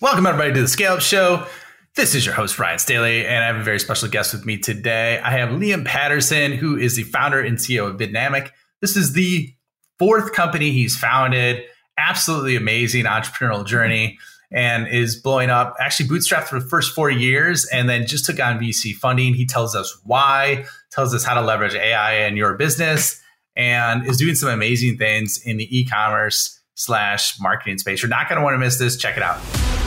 Welcome, everybody, to the Scale Up Show. This is your host, Ryan Staley, and I have a very special guest with me today. I have Liam Patterson, who is the founder and CEO of Bidnamic. This is the fourth company he's founded. Absolutely amazing entrepreneurial journey and is blowing up. Actually, bootstrapped for the first four years and then just took on VC funding. He tells us why, tells us how to leverage AI in your business, and is doing some amazing things in the e commerce slash marketing space. You're not going to want to miss this. Check it out.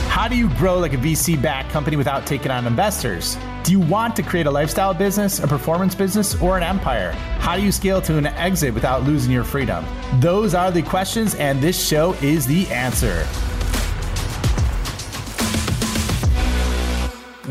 How do you grow like a VC backed company without taking on investors? Do you want to create a lifestyle business, a performance business, or an empire? How do you scale to an exit without losing your freedom? Those are the questions, and this show is the answer.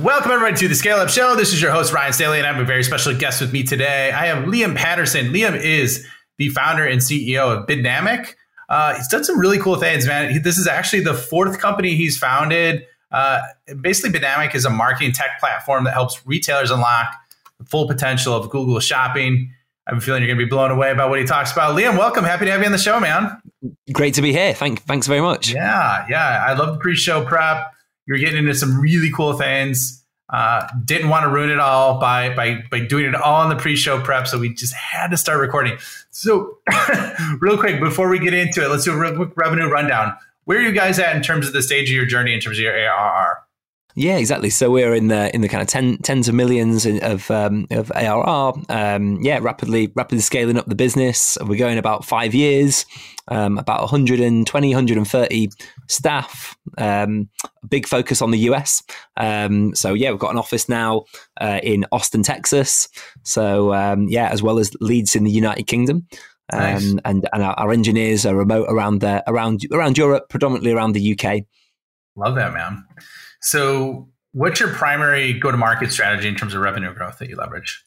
Welcome, everybody, to the Scale Up Show. This is your host, Ryan Staley, and I have a very special guest with me today. I have Liam Patterson. Liam is the founder and CEO of Bidnamic. Uh, he's done some really cool things, man. He, this is actually the fourth company he's founded. Uh, basically, Bidnamic is a marketing tech platform that helps retailers unlock the full potential of Google Shopping. I have a feeling you're going to be blown away by what he talks about. Liam, welcome. Happy to have you on the show, man. Great to be here. Thank, thanks very much. Yeah, yeah. I love the pre-show prep. You're getting into some really cool things. Uh, didn't want to ruin it all by by by doing it all in the pre-show prep, so we just had to start recording. So, real quick before we get into it, let's do a real quick revenue rundown. Where are you guys at in terms of the stage of your journey in terms of your ARR? Yeah, exactly. So we're in the in the kind of ten, tens of millions of um, of ARR. Um, yeah, rapidly rapidly scaling up the business. We're going about five years, um, about 120, 130 staff. Um, big focus on the US. Um, so yeah, we've got an office now uh, in Austin, Texas. So um, yeah, as well as Leeds in the United Kingdom. Nice. and and our, our engineers are remote around the around around Europe, predominantly around the UK. Love that, man. So, what's your primary go to market strategy in terms of revenue growth that you leverage?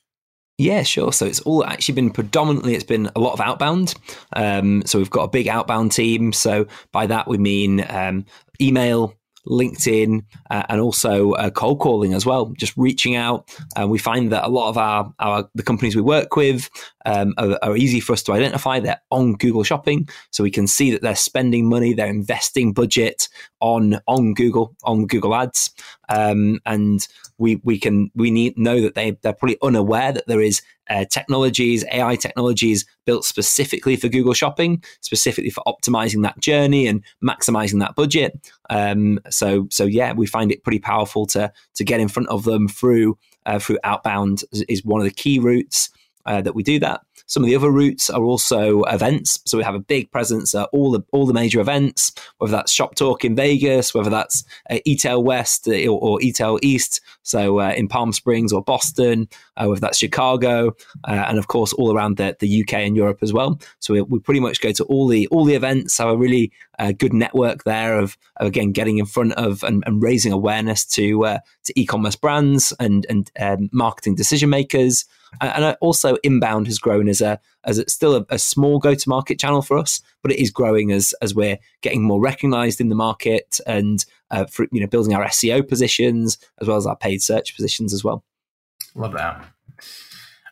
Yeah, sure. So it's all actually been predominantly, it's been a lot of outbound. Um, so we've got a big outbound team. So by that, we mean um, email, LinkedIn, uh, and also uh, cold calling as well. Just reaching out, and we find that a lot of our, our the companies we work with um, are, are, easy for us to identify. They're on Google Shopping, so we can see that they're spending money, they're investing budget on on Google on Google Ads, um, and we we can we need know that they they're probably unaware that there is uh, technologies, AI technologies built specifically for Google Shopping, specifically for optimizing that journey and maximizing that budget. Um, so so yeah, we find it pretty powerful to to get in front of them through uh, through outbound is one of the key routes uh, that we do that. Some of the other routes are also events. So we have a big presence at all the all the major events, whether that's Shoptalk in Vegas, whether that's uh, E-tail West uh, or, or E-tail East, so uh, in Palm Springs or Boston, uh, whether that's Chicago, uh, and of course all around the, the UK and Europe as well. So we, we pretty much go to all the all the events. Have a really uh, good network there of, of, again getting in front of and, and raising awareness to to e-commerce brands and and um, marketing decision makers and also inbound has grown as a as it's still a, a small go to market channel for us, but it is growing as as we're getting more recognised in the market and uh, for, you know building our SEO positions as well as our paid search positions as well. Love that.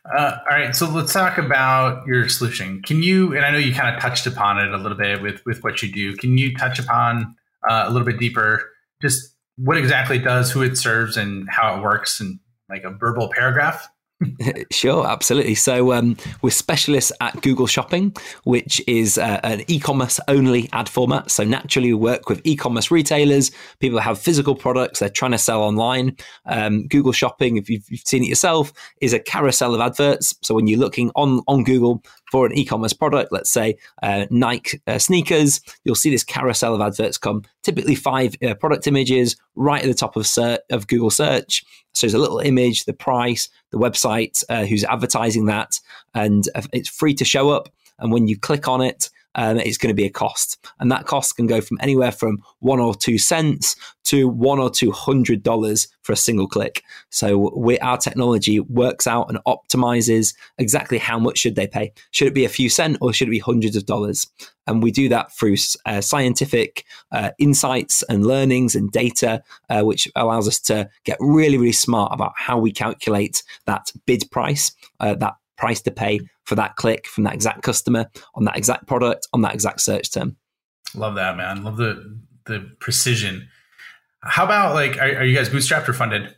Uh, all right, so let's talk about your solution. Can you, and I know you kind of touched upon it a little bit with with what you do. Can you touch upon uh, a little bit deeper, just what exactly it does, who it serves, and how it works, and like a verbal paragraph? sure, absolutely. So um, we're specialists at Google Shopping, which is uh, an e-commerce only ad format. So naturally, we work with e-commerce retailers. People have physical products they're trying to sell online. Um, Google Shopping, if you've, you've, seen it yourself, is a carousel of adverts. So when you're looking on on Google for an e-commerce product, let's say uh, Nike uh, sneakers, you'll see this carousel of adverts come. Typically, five uh, product images right at the top of search, of Google search. So there's a little image, the price, the website, uh, who's advertising that, and uh, it's free to show up. And when you click on it, um, it's going to be a cost. And that cost can go from anywhere from one or two cents to one or two hundred dollars for a single click. So we, our technology works out and optimizes exactly how much should they pay. Should it be a few cent or should it be hundreds of dollars? And we do that through uh, scientific uh, insights and learnings and data, uh, which allows us to get really, really smart about how we calculate that bid price, uh, that price to pay for that click from that exact customer on that exact product on that exact search term. Love that, man. Love the the precision. How about like, are, are you guys bootstrapped or funded?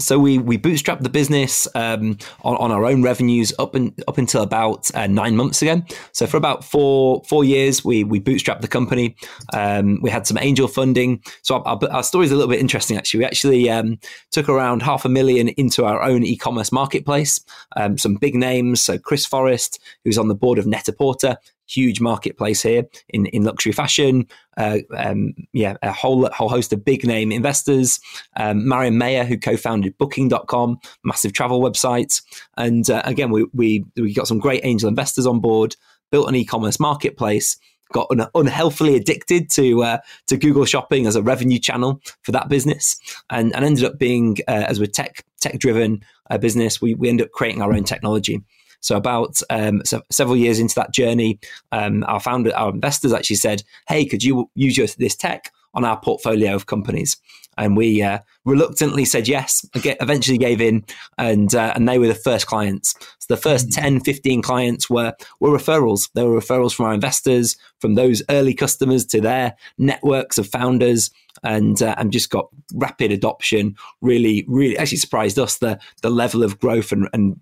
So we we bootstrapped the business um, on, on our own revenues up and up until about uh, nine months ago. So for about four four years, we we bootstrapped the company. Um, we had some angel funding. So our, our, our story is a little bit interesting. Actually, we actually um, took around half a million into our own e-commerce marketplace. Um, some big names. So Chris Forrest, who's on the board of Net-a-Porter, huge marketplace here in, in luxury fashion. Uh, um, yeah, a whole whole host of big name investors. Um, Marion Mayer, who co-founded Booking.com, massive travel website, and uh, again, we, we we got some great angel investors on board. Built an e-commerce marketplace. Got un- unhealthily addicted to uh, to Google Shopping as a revenue channel for that business, and, and ended up being uh, as we're tech tech driven uh, business, we we ended up creating our own technology. So about um, so several years into that journey, um, our founder, our investors actually said, "Hey, could you use your, this tech on our portfolio of companies?" And we uh, reluctantly said yes. Eventually gave in, and uh, and they were the first clients. So the first mm-hmm. 10, 15 clients were were referrals. They were referrals from our investors, from those early customers to their networks of founders and uh, and just got rapid adoption. Really, really, actually surprised us the the level of growth and, and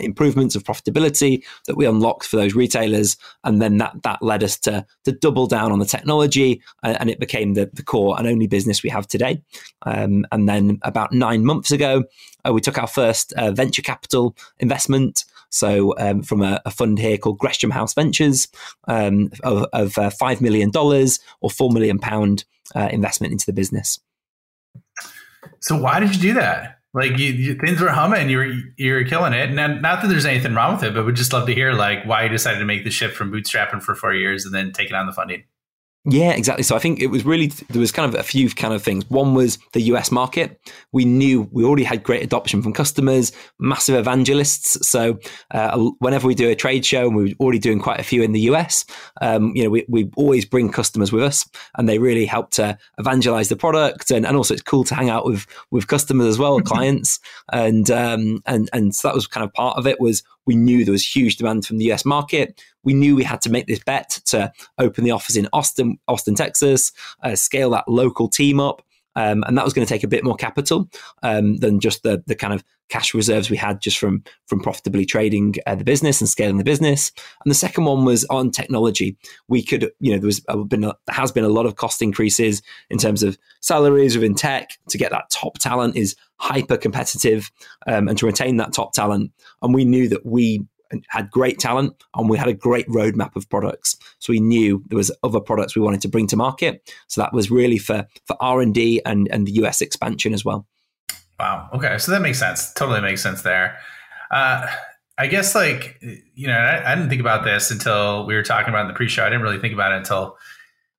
improvements of profitability that we unlocked for those retailers, and then that that led us to to double down on the technology, and, and it became the, the core and only business we have today. Um, and then about nine months ago, uh, we took our first uh, venture capital investment. So um, from a, a, fund here called Gresham House Ventures um, of, of uh, $5 million or £4 million uh, investment into the business. So why did you do that? Like you, you, things were humming, you were you were killing it. And not that there's anything wrong with it, but we'd just love to hear like why you decided to make the shift from bootstrapping for four years and then taking on the funding. Yeah, exactly. So I think it was really there was kind of a few kind of things. One was the US market. We knew we already had great adoption from customers, massive evangelists. So uh, whenever we do a trade show, and we were already doing quite a few in the US, um, you know, we, we always bring customers with us, and they really help to evangelize the product. And, and also, it's cool to hang out with with customers as well, clients, and um, and and so that was kind of part of it. Was we knew there was huge demand from the US market we knew we had to make this bet to open the office in Austin, Austin, Texas, uh, scale that local team up. Um, and that was going to take a bit more capital um, than just the the kind of cash reserves we had just from from profitably trading uh, the business and scaling the business. And the second one was on technology. We could, you know, there was been a, has been a lot of cost increases in terms of salaries within tech. To get that top talent is hyper competitive, um, and to retain that top talent. And we knew that we had great talent and we had a great roadmap of products. So we knew there was other products we wanted to bring to market. So that was really for for R and D and and the US expansion as well. Wow. Okay. So that makes sense. Totally makes sense there. Uh, I guess like you know I, I didn't think about this until we were talking about in the pre-show. I didn't really think about it until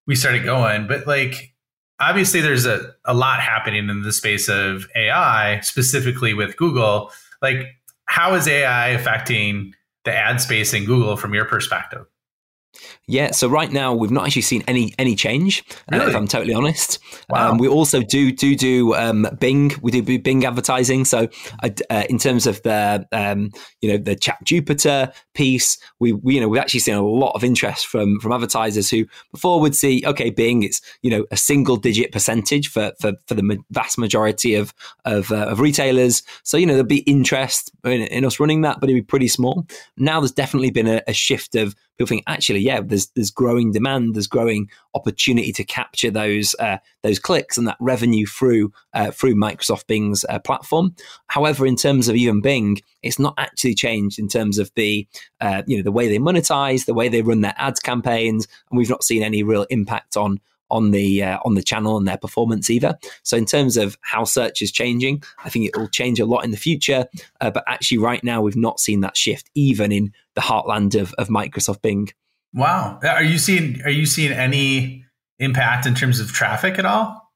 we started going. But like obviously there's a, a lot happening in the space of AI, specifically with Google. Like how is AI affecting the ad space in Google from your perspective? Yeah, so right now we've not actually seen any any change. Really? Uh, if I'm totally honest, wow. um, we also do do do um, Bing. We do Bing advertising. So uh, uh, in terms of the um, you know the ChatGPT piece, we, we, you know we've actually seen a lot of interest from from advertisers who before would see okay Bing it's you know a single digit percentage for for, for the vast majority of of, uh, of retailers. So you know there'd be interest in, in, us running that, but it'd be pretty small. Now there's definitely been a, a shift of people think actually yeah there's there's growing demand, there's growing opportunity to capture those uh, those clicks and that revenue through uh, through Microsoft Bing's uh, platform. However, in terms of even Bing, it's not actually changed in terms of the uh, you know the way they monetize, the way they run their ads campaigns, and we've not seen any real impact on on the uh, on the channel and their performance either. So in terms of how search is changing, I think it will change a lot in the future. Uh, but actually, right now we've not seen that shift even in the heartland of, of Microsoft Bing. Wow. Are you seeing are you seeing any impact in terms of traffic at all?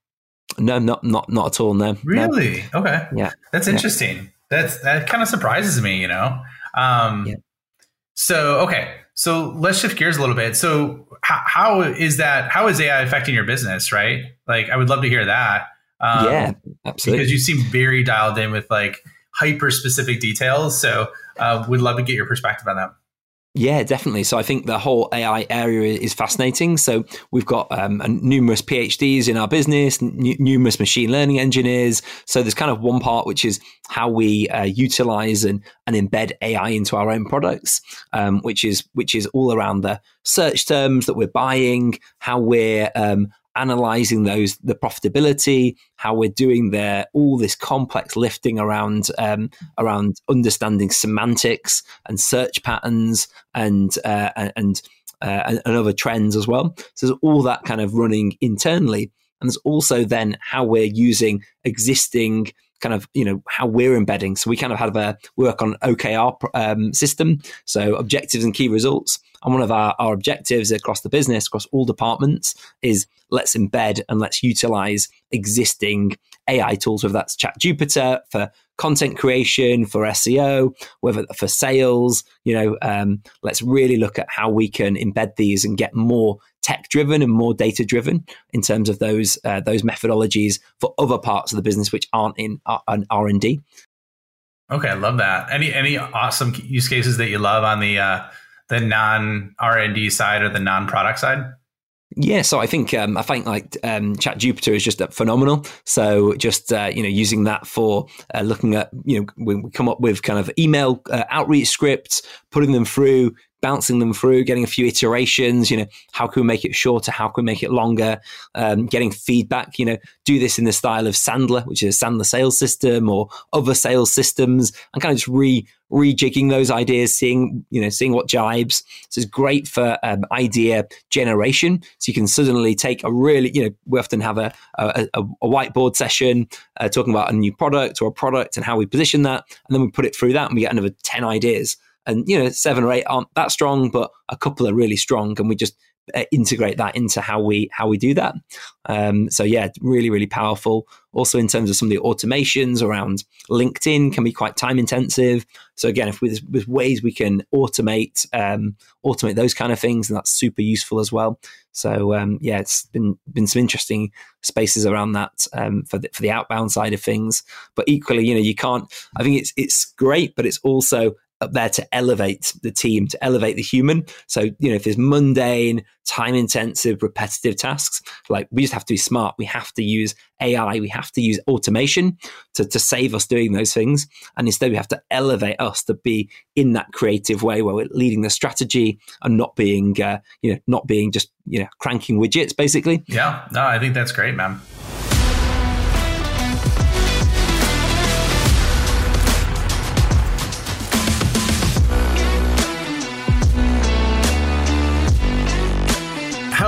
No, not not not at all. No. Really? No. Okay. Yeah. That's interesting. Yeah. That's that kind of surprises me. You know. Um, yeah. So okay. So let's shift gears a little bit. So how, how is that? How is AI affecting your business? Right? Like, I would love to hear that. Um, yeah, absolutely. Because you seem very dialed in with like hyper specific details. So, uh, we'd love to get your perspective on that. Yeah, definitely. So I think the whole AI area is fascinating. So we've got um, numerous PhDs in our business, n- numerous machine learning engineers. So there's kind of one part which is how we uh, utilize and, and embed AI into our own products, um, which is which is all around the search terms that we're buying, how we're um, analyzing those the profitability how we're doing there all this complex lifting around um, around understanding semantics and search patterns and uh, and uh, and other trends as well. So there's all that kind of running internally. And there's also then how we're using existing kind of you know how we're embedding. So we kind of have a work on okr um, system so objectives and key results. And one of our, our objectives across the business, across all departments, is let's embed and let's utilize existing AI tools, whether that's ChatGPT for content creation, for SEO, whether for sales. You know, um, let's really look at how we can embed these and get more tech driven and more data driven in terms of those uh, those methodologies for other parts of the business which aren't in R and D. Okay, I love that. Any any awesome use cases that you love on the uh, the non R and D side or the non product side? Yeah, so I think um, I think like um, ChatGPT is just phenomenal. So just uh, you know using that for uh, looking at you know when we come up with kind of email uh, outreach scripts, putting them through, bouncing them through, getting a few iterations. You know, how can we make it shorter? How can we make it longer? Um, getting feedback. You know, do this in the style of Sandler, which is a Sandler sales system or other sales systems, and kind of just re rejigging those ideas, seeing you know, seeing what jibes. So it's great for um, idea generation. So you can suddenly take a really, you know, we often have a a, a whiteboard session uh, talking about a new product or a product and how we position that, and then we put it through that, and we get another ten ideas and you know seven or eight aren't that strong but a couple are really strong and we just uh, integrate that into how we how we do that. Um, so yeah really really powerful. Also in terms of some of the automations around linkedin can be quite time intensive. So again if there's ways we can automate um, automate those kind of things and that's super useful as well. So um, yeah it's been been some interesting spaces around that um, for the, for the outbound side of things. But equally you know you can't i think it's it's great but it's also up there to elevate the team, to elevate the human. So, you know, if there's mundane, time intensive, repetitive tasks, like we just have to be smart. We have to use AI, we have to use automation to, to save us doing those things. And instead, we have to elevate us to be in that creative way where we're leading the strategy and not being, uh, you know, not being just, you know, cranking widgets, basically. Yeah, no, I think that's great, man.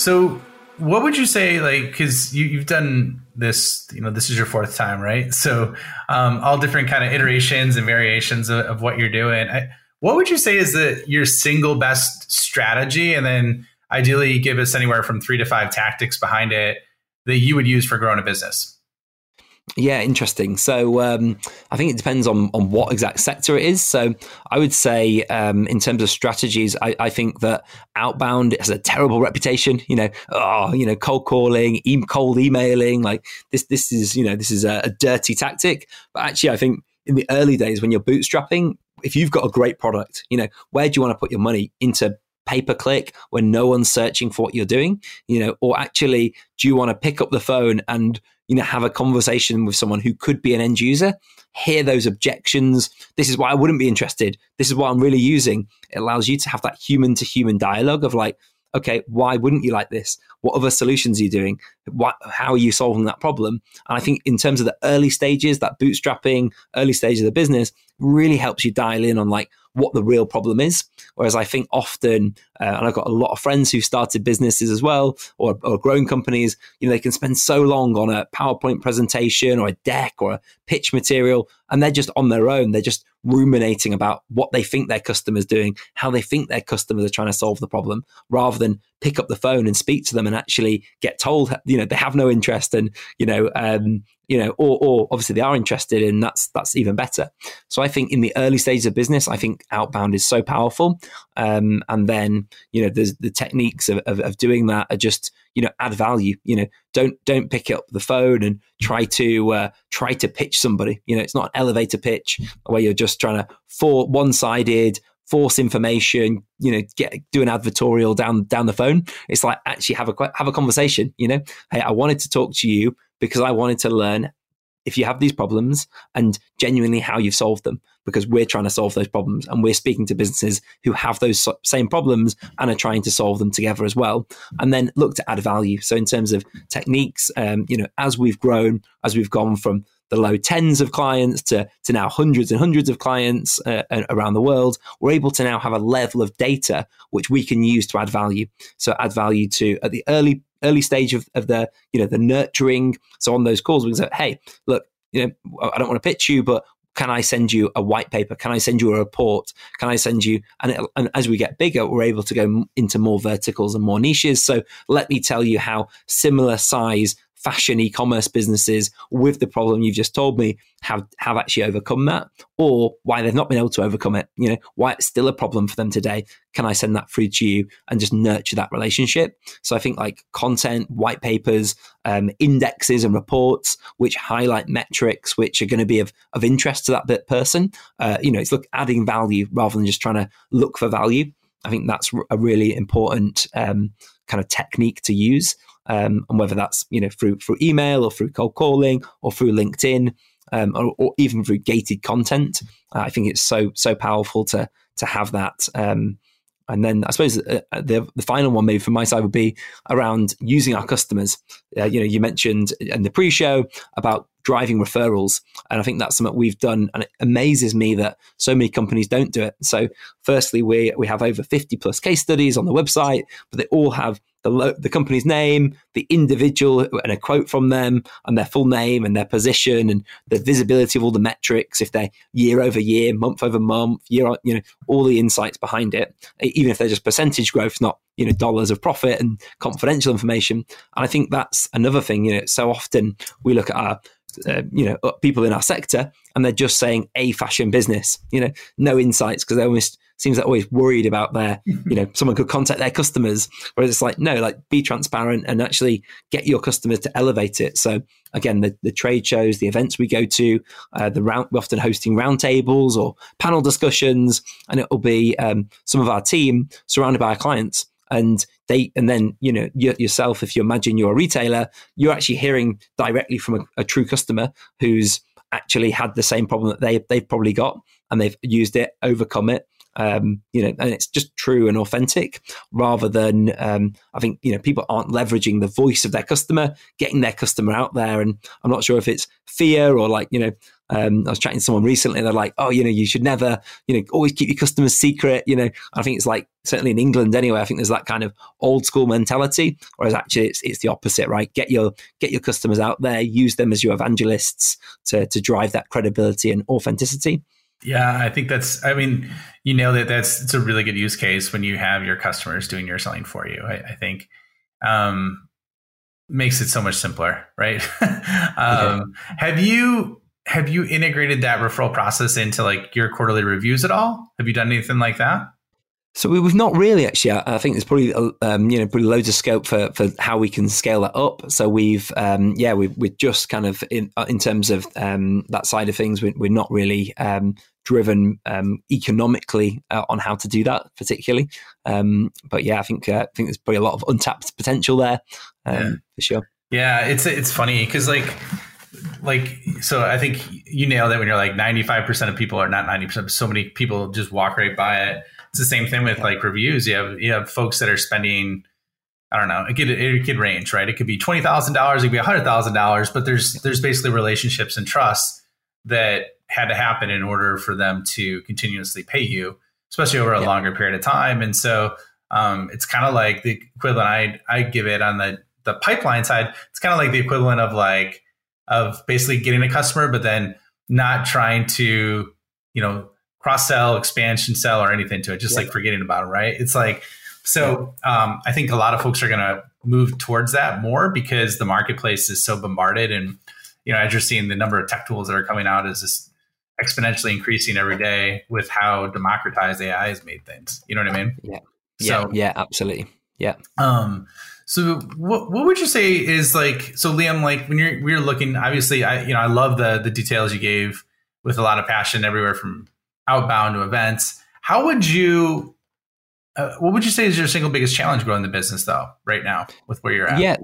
So, what would you say, like, because you, you've done this, you know, this is your fourth time, right? So, um, all different kind of iterations and variations of, of what you're doing. I, what would you say is the your single best strategy, and then ideally give us anywhere from three to five tactics behind it that you would use for growing a business? Yeah, interesting. So um, I think it depends on on what exact sector it is. So I would say, um, in terms of strategies, I, I, think that outbound has a terrible reputation. You know, oh, you know, cold calling, e- cold emailing, like this. This is you know, this is a, a dirty tactic. But actually, I think in the early days when you're bootstrapping, if you've got a great product, you know, where do you want to put your money into pay per click when no one's searching for what you're doing, you know, or actually do you want to pick up the phone and you know, have a conversation with someone who could be an end user, hear those objections. This is why I wouldn't be interested. This is what I'm really using. It allows you to have that human to human dialogue of like, okay, why wouldn't you like this? What other solutions are you doing? What, how are you solving that problem? And I think in terms of the early stages, that bootstrapping, early stage of the business really helps you dial in on like, what the real problem is. Whereas I think often, uh, and I've got a lot of friends who started businesses as well or, or grown companies, you know, they can spend so long on a PowerPoint presentation or a deck or a pitch material, and they're just on their own. They're just ruminating about what they think their customers doing, how they think their customers are trying to solve the problem, rather than pick up the phone and speak to them and actually get told, you know, they have no interest and, you know, um, you know, or, or obviously they are interested and that's that's even better. So I think in the early stages of business, I think outbound is so powerful. Um, and then you know, the techniques of, of, of doing that are just you know add value. You know, don't don't pick up the phone and try to uh, try to pitch somebody. You know, it's not an elevator pitch where you're just trying to for one sided force information, you know, get do an advertorial down down the phone. It's like actually have a have a conversation. You know, hey, I wanted to talk to you because I wanted to learn if you have these problems and genuinely how you've solved them because we're trying to solve those problems and we're speaking to businesses who have those same problems and are trying to solve them together as well and then look to add value so in terms of techniques um, you know as we've grown as we've gone from the low tens of clients to, to now hundreds and hundreds of clients uh, around the world, we're able to now have a level of data which we can use to add value. So add value to at the early early stage of, of the you know the nurturing. So on those calls, we can say, hey, look, you know, I don't want to pitch you, but can I send you a white paper? Can I send you a report? Can I send you? And, it, and, as we get bigger, we're able to go into more verticals and more niches. So let me tell you how similar size fashion e-commerce businesses with the problem you've just told me have have actually overcome that or why they've not been able to overcome it you know why it's still a problem for them today. Can i send that through to you and just nurture that relationship? So i think like content white papers um, indexes and reports which highlight metrics which are going to be of, of interest to that person uh, you know it's look adding value rather than just trying to look for value. I think that's a really important um, kind of technique to use um, and whether that's you know through through email or through cold calling or through LinkedIn um, or, or, even through gated content. Uh, I think it's so so powerful to to have that. Um, and then I suppose uh, uh, the the final one maybe from my side would be around using our customers. Uh, you know, you mentioned in the pre-show about driving referrals, and I think that's something we've done, and it amazes me that so many companies don't do it. So, firstly, we we have over fifty plus case studies on the website, but they all have the lo- the company's name, the individual, and a quote from them, and their full name and their position, and the visibility of all the metrics, if they're year over year, month over month, year on, you know, all the insights behind it, even if they're just percentage growth, not you know dollars of profit and confidential information. And I think that's another thing. You know, so often we look at our uh, you know people in our sector and they're just saying a fashion business you know no insights because they're almost seems like always worried about their, you know, someone could contact their customers. Whereas it's like, no, like be transparent and actually get your customers to elevate it. So again, the, the trade shows, the events we go to, uh, the round, we're often hosting roundtables or panel discussions, and it will be um, some of our team surrounded by our clients and they and then you know yourself if you imagine you're a retailer you're actually hearing directly from a, a, true customer who's actually had the same problem that they they've probably got and they've used it overcome it um, you know, and it's just true and authentic rather than um, I think you know people aren't leveraging the voice of their customer, getting their customer out there, and I'm not sure if it's fear or like you know. Um, I was chatting to someone recently, and they're like, "Oh, you know, you should never, you know, always keep your customers secret." You know, I think it's like certainly in England anyway. I think there's that kind of old school mentality, whereas actually it's it's the opposite, right? Get your get your customers out there, use them as your evangelists to to drive that credibility and authenticity. Yeah, I think that's. I mean, you nailed it. That's it's a really good use case when you have your customers doing your selling for you. I, I think um, makes it so much simpler, right? um, Have you have you integrated that referral process into like your quarterly reviews at all? Have you done anything like that? So we've not really actually. I think there's probably um, you know probably loads of scope for, for how we can scale that up. So we've um, yeah we we're just kind of in in terms of um, that side of things. We, are not really um, driven um, economically uh, on how to do that particularly. Um, but yeah, I think uh, I think there's probably a lot of untapped potential there um, yeah. for sure. Yeah, it's it's funny because like like so I think you nailed it when you're like 95% of people are not 90%, so many people just walk right by it. It's the same thing with yeah. like reviews. You have you have folks that are spending I don't know. It could it could range, right? It could be twenty thousand dollars, it could be hundred thousand dollars, but there's there's basically relationships and trust that had to happen in order for them to continuously pay you, especially over a yeah. longer period of time. And so um, it's kind of like the equivalent I I give it on the the pipeline side. It's kind of like the equivalent of like of basically getting a customer, but then not trying to you know, cross sell, expansion sell, or anything to it, just yeah. like forgetting about it, right? It's like, so um, I think a lot of folks are going to move towards that more because the marketplace is so bombarded. And, you know, as you're seeing the number of tech tools that are coming out is just exponentially increasing every day with how democratized AI has made things. You know what I mean? Yeah. So, yeah, yeah, absolutely. Yeah. Um, so what what would you say is like so Liam like when you're we're looking obviously I you know I love the the details you gave with a lot of passion everywhere from outbound to events. How would you uh, what would you say is your single biggest challenge growing the business though right now with where you're at yeah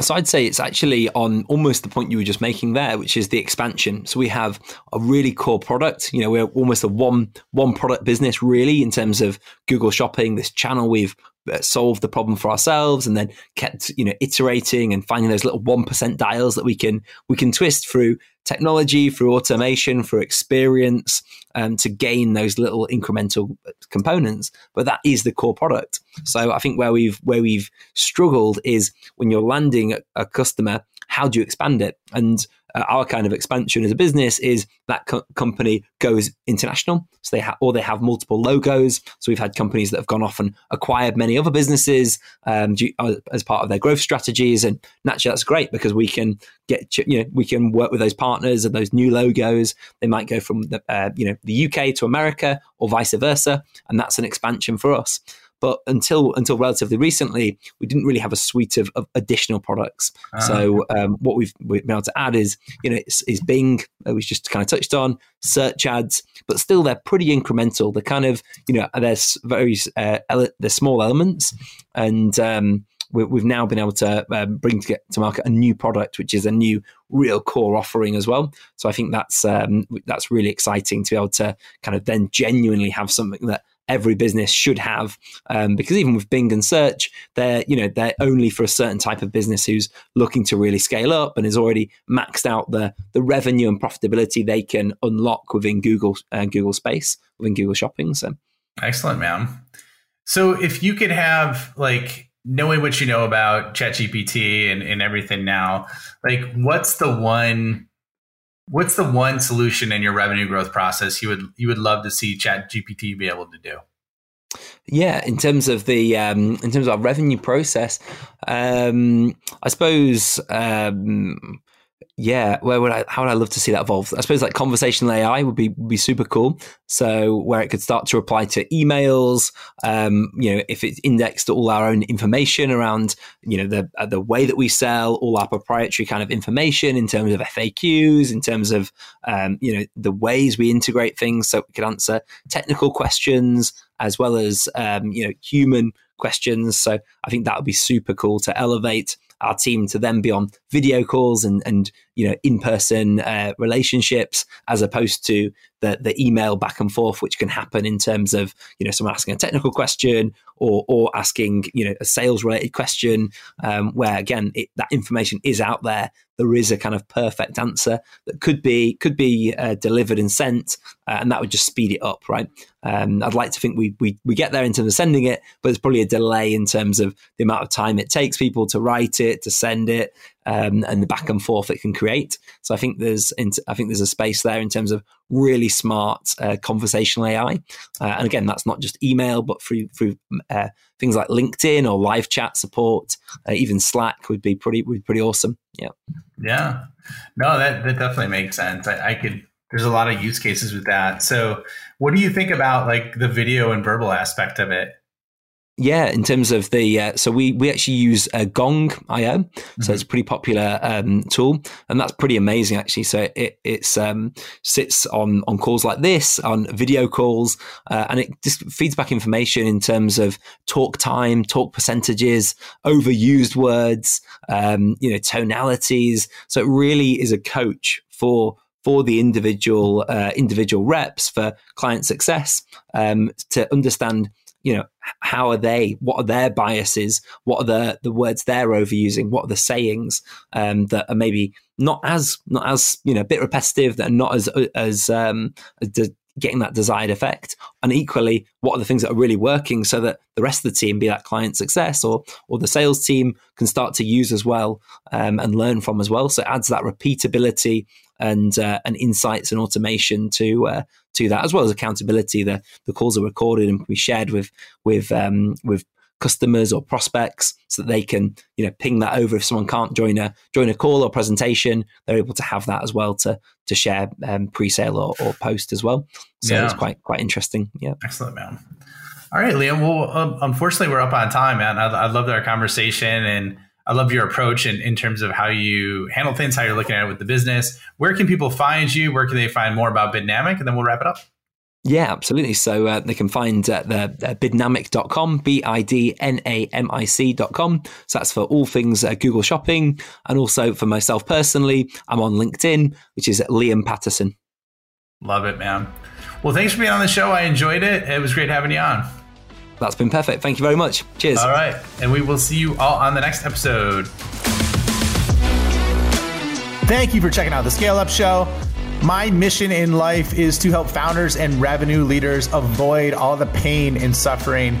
so i'd say it's actually on almost the point you were just making there which is the expansion so we have a really core product you know we're almost a one one product business really in terms of google shopping this channel we've solved the problem for ourselves and then kept you know iterating and finding those little 1% dials that we can we can twist through technology through automation through experience um, to gain those little incremental components. But that is the core product. So i think where we've where we've struggled is when you're landing a, a customer how do you expand it? And uh, our kind of expansion as a business is that co- company goes international. So they or they have multiple logos. So we've had companies that have gone off and acquired many other businesses um, uh, as part of their growth strategies, and naturally that's great because we can get you know we can work with those partners and those new logos. They might go from the uh, you know the UK to America or vice versa, and that's an expansion for us. But until until relatively recently, we didn't really have a suite of, of additional products. Uh, so um, what we've, we've been able to add is you know is, is Bing, uh, we just kind of touched on search ads, but still they're pretty incremental. They're kind of you know there's very uh, ele- they're small elements and. Um, we've now been able to um, bring to, to market a new product, which is a new real core offering as well. So I think that's um, that's really exciting to be able to kind of then genuinely have something that every business should have um, because even with bing and search they're you know they're only for a certain type of business who's looking to really scale up and has already maxed out the the revenue and profitability they can unlock within google uh, google space within google shopping so. Excellent man so if you could have like knowing what you know about ChatGPT and, and everything now, like what's the one What's the one solution in your revenue growth process you would you would love to see Chat GPT be able to do? Yeah, in terms of the um, in terms of our revenue process, um, I suppose um, yeah, where would I? How would I love to see that evolve? I suppose like conversational AI would be would be super cool. So where it could start to reply to emails, um, you know, if it's indexed all our own information around, you know, the uh, the way that we sell, all our proprietary kind of information in terms of FAQs, in terms of, um, you know, the ways we integrate things, so we could answer technical questions as well as, um, you know, human questions. So I think that would be super cool to elevate our team to then be on video calls and and you know in person uh, relationships as opposed to the the email back and forth which can happen in terms of you know someone asking a technical question or or asking you know a sales related question um, where again it, that information is out there. There is a kind of perfect answer that could be could be uh, delivered and sent uh, and that would just speed it up right? Um, I'd like to think we, we we get there in terms of sending it but there's probably a delay in terms of the amount of time it takes people to write it to send it um, and the back and forth it can create. So I think there's I think there's a space there in terms of really smart uh, conversational AI. Uh, and again, that's not just email, but through through uh, things like LinkedIn or live chat support, uh, even Slack would be pretty would be pretty awesome. Yeah. Yeah. No, that that definitely makes sense. I, I could. There's a lot of use cases with that. So, what do you think about like the video and verbal aspect of it? Yeah, in terms of the uh, so we we actually use a Gong IO, mm-hmm. so it's a pretty popular um, tool, and that's pretty amazing actually. So it it's um, sits on on calls like this, on video calls, uh, and it just feeds back information in terms of talk time, talk percentages, overused words, um, you know, tonalities. So it really is a coach for for the individual uh, individual reps for client success um, to understand you know how are they what are their biases what are the the words they're overusing what are the sayings um, that are maybe not as not as you know a bit repetitive that are not as as um as getting that desired effect. And equally what are the things that are really working so that the rest of the team be that client success or or the sales team can start to use as well um, and learn from as well. So it adds that repeatability and uh, and insights and automation to uh, to that, as well as accountability. The the calls are recorded and can be shared with with um, with customers or prospects so that they can you know ping that over if someone can't join a join a call or presentation. They're able to have that as well to to share um, pre-sale or, or post as well. So yeah. it's quite quite interesting. Yeah. Excellent man. All right liam. Well um, unfortunately we're up on time man. I, I love our conversation and I love your approach in, in terms of how you handle things, how you're looking at it with the business. Where can people find you? Where can they find more about Bidnamic? And then we'll wrap it up. Yeah, absolutely. So uh, they can find uh, the uh, bidnamic.com, B I D N A M I C.com. So that's for all things uh, Google Shopping. And also for myself personally, I'm on LinkedIn, which is Liam Patterson. Love it, man. Well, thanks for being on the show. I enjoyed it. It was great having you on. That's been perfect. Thank you very much. Cheers. All right. And we will see you all on the next episode. Thank you for checking out the Scale Up Show. My mission in life is to help founders and revenue leaders avoid all the pain and suffering